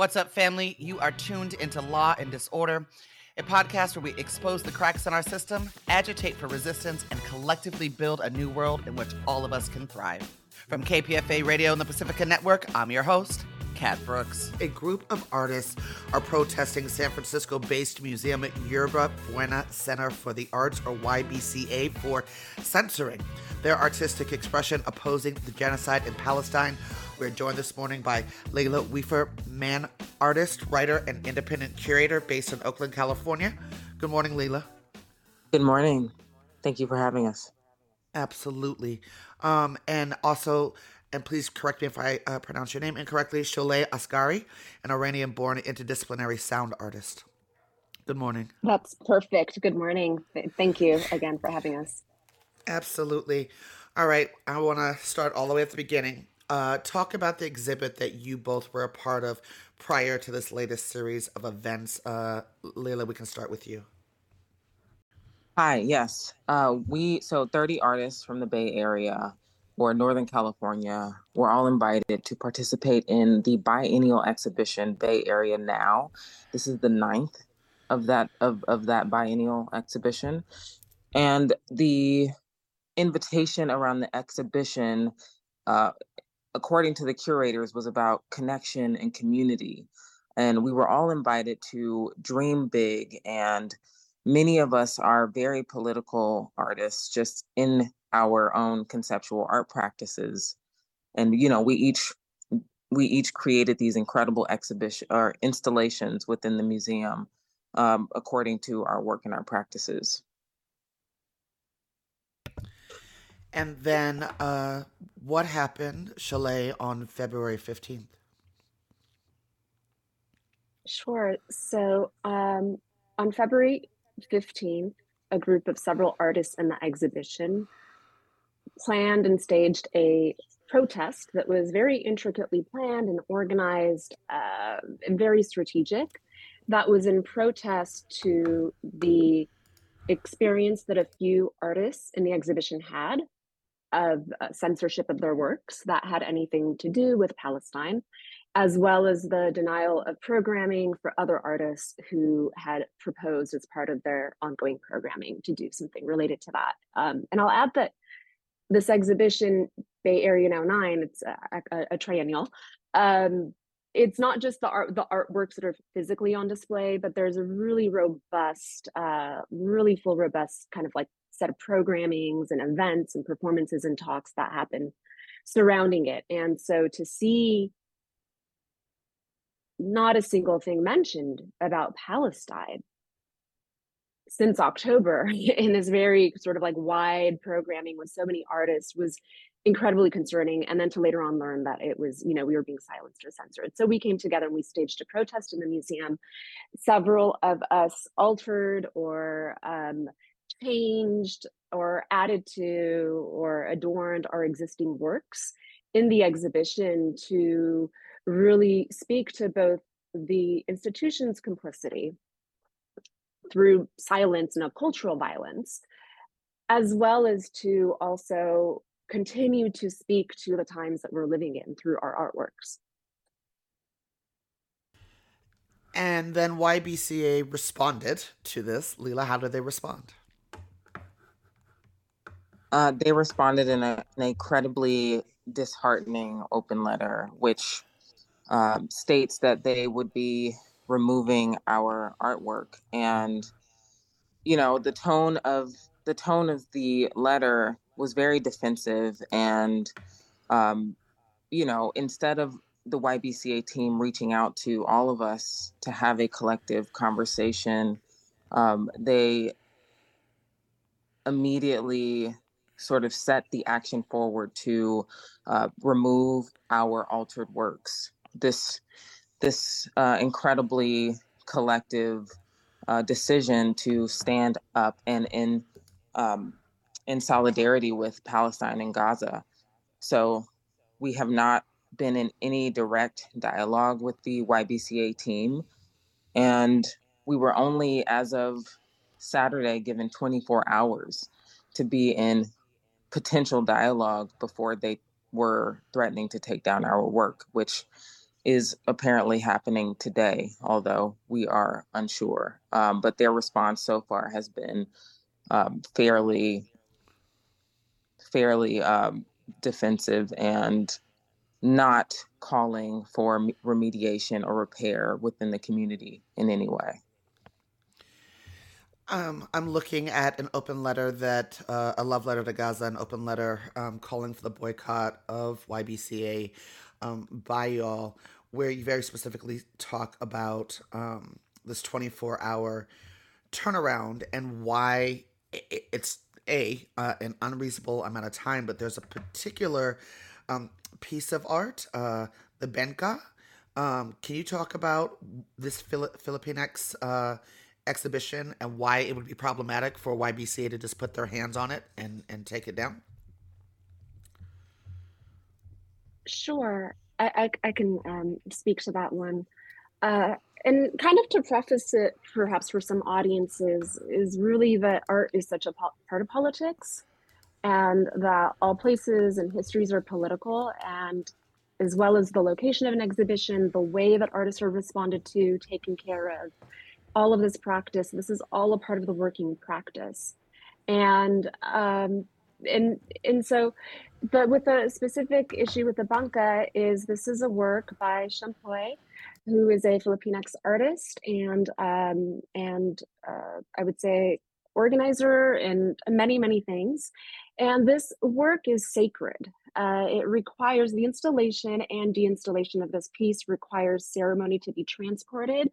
What's up, family? You are tuned into Law and Disorder, a podcast where we expose the cracks in our system, agitate for resistance, and collectively build a new world in which all of us can thrive. From KPFA Radio and the Pacifica Network, I'm your host, Kat Brooks. A group of artists are protesting San Francisco based museum Yerba Buena Center for the Arts, or YBCA, for censoring their artistic expression opposing the genocide in Palestine we're joined this morning by Leila Weefur, man artist, writer, and independent curator based in Oakland, California. Good morning, Leila. Good morning. Thank you for having us. Absolutely. Um, and also, and please correct me if I uh, pronounce your name incorrectly, Sholeh Asgary, an Iranian born interdisciplinary sound artist. Good morning. That's perfect. Good morning. Thank you again for having us. Absolutely. All right. I want to start all the way at the beginning. Uh, talk about the exhibit that you both were a part of prior to this latest series of events. Uh, Leila, we can start with you. Hi, yes. Uh, we, so 30 artists from the Bay Area or Northern California were all invited to participate in the biennial exhibition Bay Area Now. This is the ninth of that of, of that biennial exhibition. And the invitation around the exhibition uh, according to the curators, was about connection and community. And we were all invited to dream big. And many of us are very political artists, just in our own conceptual art practices. And, you know, we each we each created these incredible exhibition or installations within the museum um, according to our work and our practices. And then uh, what happened, Sholeh, on February 15th? Sure. So um, on February 15th, a group of several artists in the exhibition planned and staged a protest that was very intricately planned and organized uh, and very strategic. That was in protest to the experience that a few artists in the exhibition had of uh, censorship of their works that had anything to do with Palestine, as well as the denial of programming for other artists who had proposed as part of their ongoing programming to do something related to that. Um, and I'll add that this exhibition, Bay Area Now Nine, it's a, a, a triennial. Um, it's not just the art, the artworks that are physically on display, but there's a really robust, uh, really full, robust kind of like set of programmings and events and performances and talks that happen surrounding it. And so to see not a single thing mentioned about Palestine since October in this very sort of like wide programming with so many artists was incredibly concerning. And then to later on learn that it was, you know, we were being silenced or censored. So we came together and we staged a protest in the museum. Several of us altered or um, changed or added to or adorned our existing works in the exhibition to really speak to both the institution's complicity through silence and cultural violence, as well as to also continue to speak to the times that we're living in through our artworks. And then YBCA responded to this. Leila, how did they respond? Uh, they responded in a, an incredibly disheartening open letter, which um, states that they would be removing our artwork. And, you know, the tone of the tone of the letter was very defensive. And, um, you know, instead of the YBCA team reaching out to all of us to have a collective conversation, um, they immediately sort of set the action forward to uh, remove our altered works. This this uh, incredibly collective uh, decision to stand up and in um, in solidarity with Palestine and Gaza. So we have not been in any direct dialogue with the YBCA team, and we were only as of Saturday given 24 hours to be in potential dialogue before they were threatening to take down our work, which is apparently happening today, although we are unsure. Um, but their response so far has been um, fairly, fairly um, defensive and not calling for remediation or repair within the community in any way. Um, I'm looking at an open letter that uh, a love letter to Gaza, an open letter um, calling for the boycott of YBCA um, by y'all, where you very specifically talk about um, this 24 hour turnaround and why it's a uh, an unreasonable amount of time, but there's a particular um, piece of art, uh, the banca. Um, can you talk about this Filipinx uh, exhibition and why it would be problematic for YBCA to just put their hands on it and, and take it down? Sure, I, I, I can um, speak to that one. Uh, and kind of to preface it, perhaps for some audiences, is really that art is such a po- part of politics and that all places and histories are political and as well as the location of an exhibition, the way that artists are responded to, taken care of, all of this practice, this is all a part of the working practice. And um, and and so but with a specific issue with the banca is this is a work by Champoy, who is a Filipinx artist and um, and uh, I would say organizer and many many things. And this work is sacred. Uh, it requires the installation and deinstallation of this piece requires ceremony to be transported,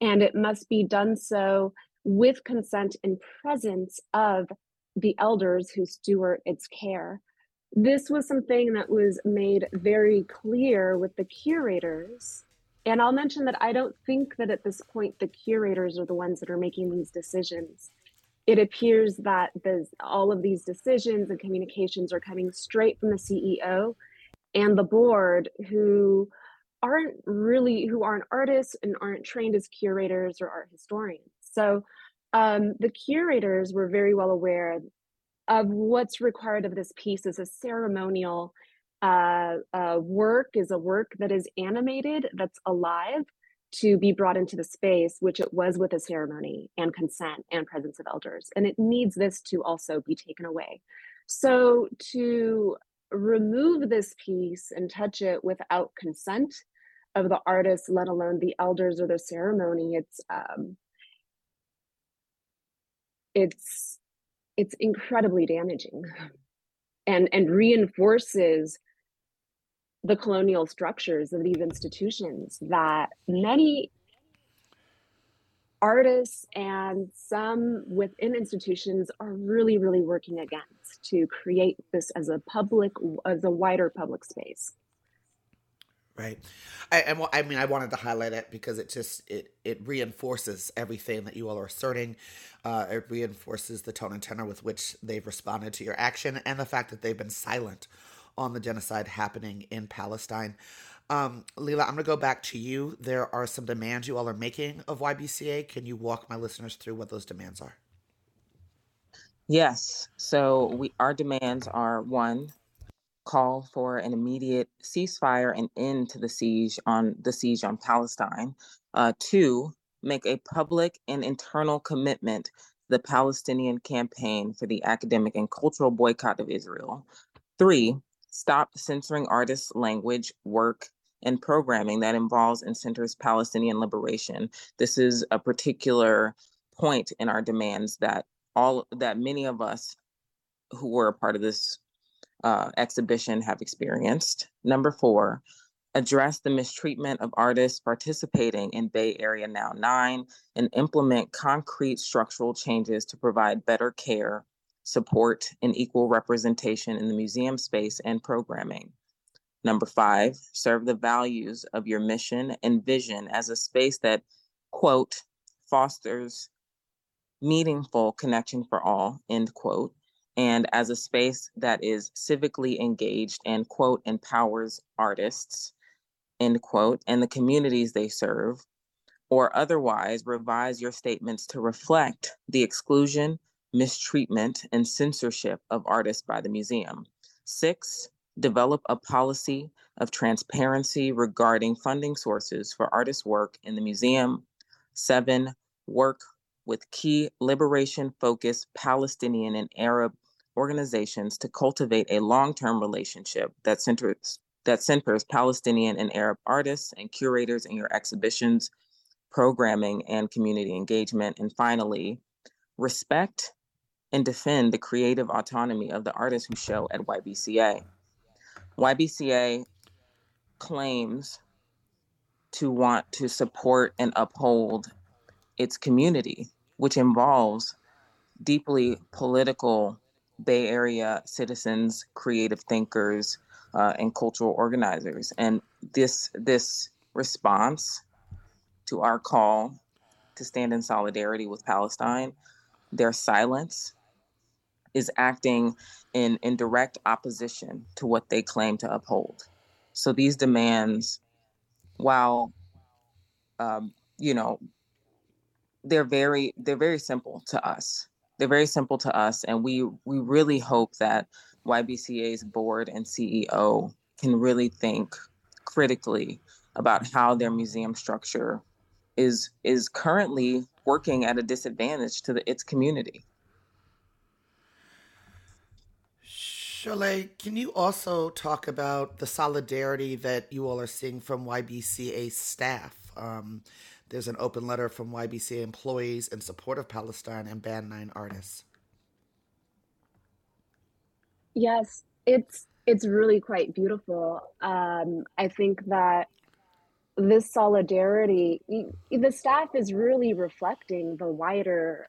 and it must be done so with consent and presence of the elders who steward its care. This was something that was made very clear with the curators. And I'll mention that I don't think that at this point the curators are the ones that are making these decisions it appears that the, all of these decisions and communications are coming straight from the CEO and the board who aren't really who aren't artists and aren't trained as curators or art historians so um, the curators were very well aware of what's required of this piece as a ceremonial uh, uh, work is a work that is animated that's alive to be brought into the space, which it was with a ceremony and consent and presence of elders. And it needs this to also be taken away. So to remove this piece and touch it without consent of the artist, let alone the elders or the ceremony, it's um, it's it's incredibly damaging and and reinforces the colonial structures of these institutions that many artists and some within institutions are really really working against to create this as a public as a wider public space. Right. I, I mean i wanted to highlight it because it just it it reinforces everything that you all are asserting. Uh, it reinforces the tone and tenor with which they've responded to your action and the fact that they've been silent on the genocide happening in Palestine. Um, Leila, I'm going to go back to you. There are some demands you all are making of YBCA. Can you walk my listeners through what those demands are? Yes. So we our demands are one, call for an immediate ceasefire and end to the siege on the siege on Palestine. Uh, two, make a public and internal commitment to the Palestinian campaign for the academic and cultural boycott of Israel. Three, stop censoring artists' language, work, and programming that involves and centers Palestinian liberation. This is a particular point in our demands that all that many of us who were a part of this uh, exhibition have experienced. Number four, address the mistreatment of artists participating in Bay Area Now 9 and implement concrete structural changes to provide better care support, and equal representation in the museum space and programming. Number five, serve the values of your mission and vision as a space that, quote, fosters meaningful connection for all, end quote, and as a space that is civically engaged and, quote, empowers artists, end quote, and the communities they serve, or otherwise revise your statements to reflect the exclusion, mistreatment, and censorship of artists by the museum. Six, develop a policy of transparency regarding funding sources for artist work in the museum. Seven, work with key liberation focused Palestinian and Arab organizations to cultivate a long term relationship that centers, that centers Palestinian and Arab artists and curators in your exhibitions, programming, and community engagement. And finally, respect and defend the creative autonomy of the artists who show at YBCA. YBCA claims to want to support and uphold its community, which involves deeply political Bay Area citizens, creative thinkers, uh, and cultural organizers. And this this response to our call to stand in solidarity with Palestine, their silence is acting in, in direct opposition to what they claim to uphold. So these demands, while um, you know, they're very they're very simple to us. They're very simple to us, and we we really hope that YBCA's board and CEO can really think critically about how their museum structure is is currently working at a disadvantage to the, its community. Sholeh, can you also talk about the solidarity that you all are seeing from YBCA staff? Um, there's an open letter from YBCA employees in support of Palestine and Band 9 artists. Yes, it's it's really quite beautiful. Um, I think that this solidarity, the staff is really reflecting the wider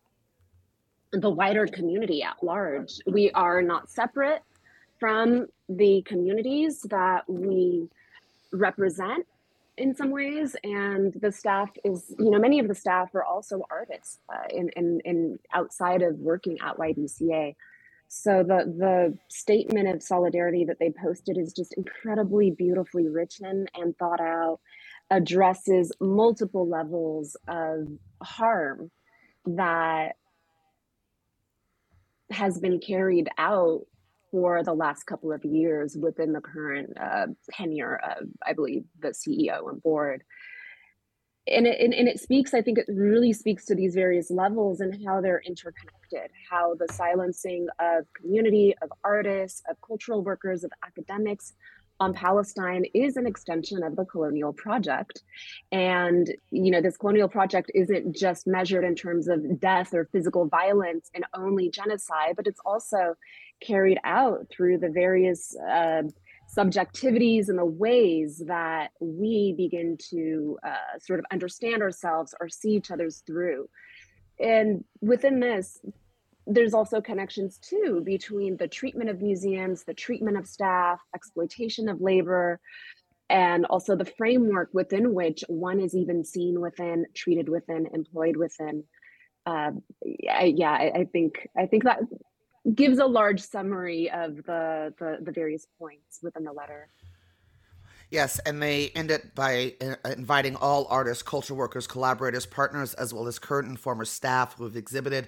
the wider community at large. We are not separate from the communities that we represent in some ways. And the staff is you know many of the staff are also artists uh, in, in in outside of working at ybca so the the statement of solidarity that they posted is just incredibly beautifully written and thought out addresses multiple levels of harm that has been carried out for the last couple of years within the current uh, tenure of, I believe, the CEO and board. And it, and, and it speaks, I think it really speaks to these various levels and how they're interconnected, how the silencing of community, of artists, of cultural workers, of academics, on Palestine is an extension of the colonial project. And, you know, this colonial project isn't just measured in terms of death or physical violence and only genocide, but it's also carried out through the various uh, subjectivities and the ways that we begin to uh, sort of understand ourselves or see each other's through. And within this, there's also connections too between the treatment of museums, the treatment of staff, exploitation of labor, and also the framework within which one is even seen within, treated within, employed within. Uh, yeah, I, I, think I think that gives a large summary of the, the the various points within the letter. Yes, and they end it by uh, inviting all artists, culture workers, collaborators, partners, as well as current and former staff who have exhibited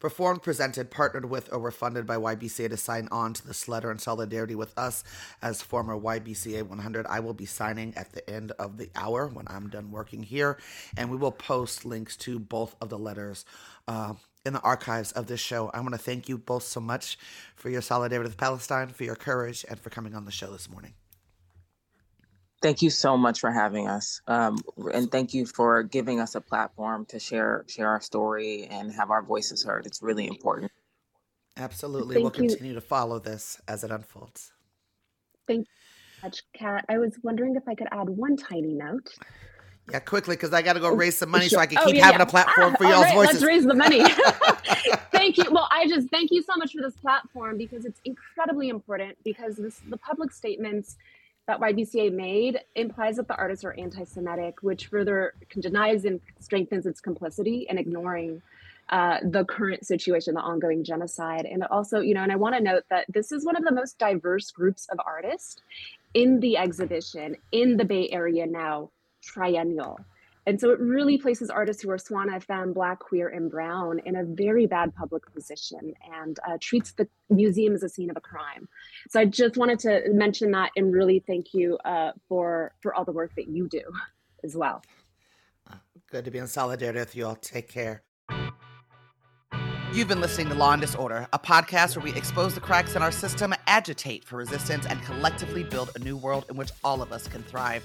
performed, presented, partnered with, or were funded by YBCA to sign on to this letter in solidarity with us as former YBCA 100. I will be signing at the end of the hour when I'm done working here, and we will post links to both of the letters. Uh, in the archives of this show. I want to thank you both so much for your solidarity with Palestine, for your courage, and for coming on the show this morning. Thank you so much for having us, um, and thank you for giving us a platform to share share our story and have our voices heard. It's really important. Absolutely, thank we'll you. continue to follow this as it unfolds. Thank you much, Kat. I was wondering if I could add one tiny note. Yeah, quickly, because I got to go raise some money sure. so I can oh, keep yeah, having yeah. a platform ah, for y'all's right, voices. Let's raise the money. thank you. Well, I just thank you so much for this platform because it's incredibly important because this, the public statements that YBCA made implies that the artists are anti-Semitic, which further denies and strengthens its complicity in ignoring uh, the current situation, the ongoing genocide. And also, you know, and I want to note that this is one of the most diverse groups of artists in the exhibition in the Bay Area now, triennial. And so it really places artists who are SWANA, femme, black, queer, and brown in a very bad public position and uh, treats the museum as a scene of a crime. So I just wanted to mention that and really thank you uh, for for all the work that you do as well. Good to be in solidarity with you all. Take care. You've been listening to Law and Disorder, a podcast where we expose the cracks in our system, agitate for resistance, and collectively build a new world in which all of us can thrive.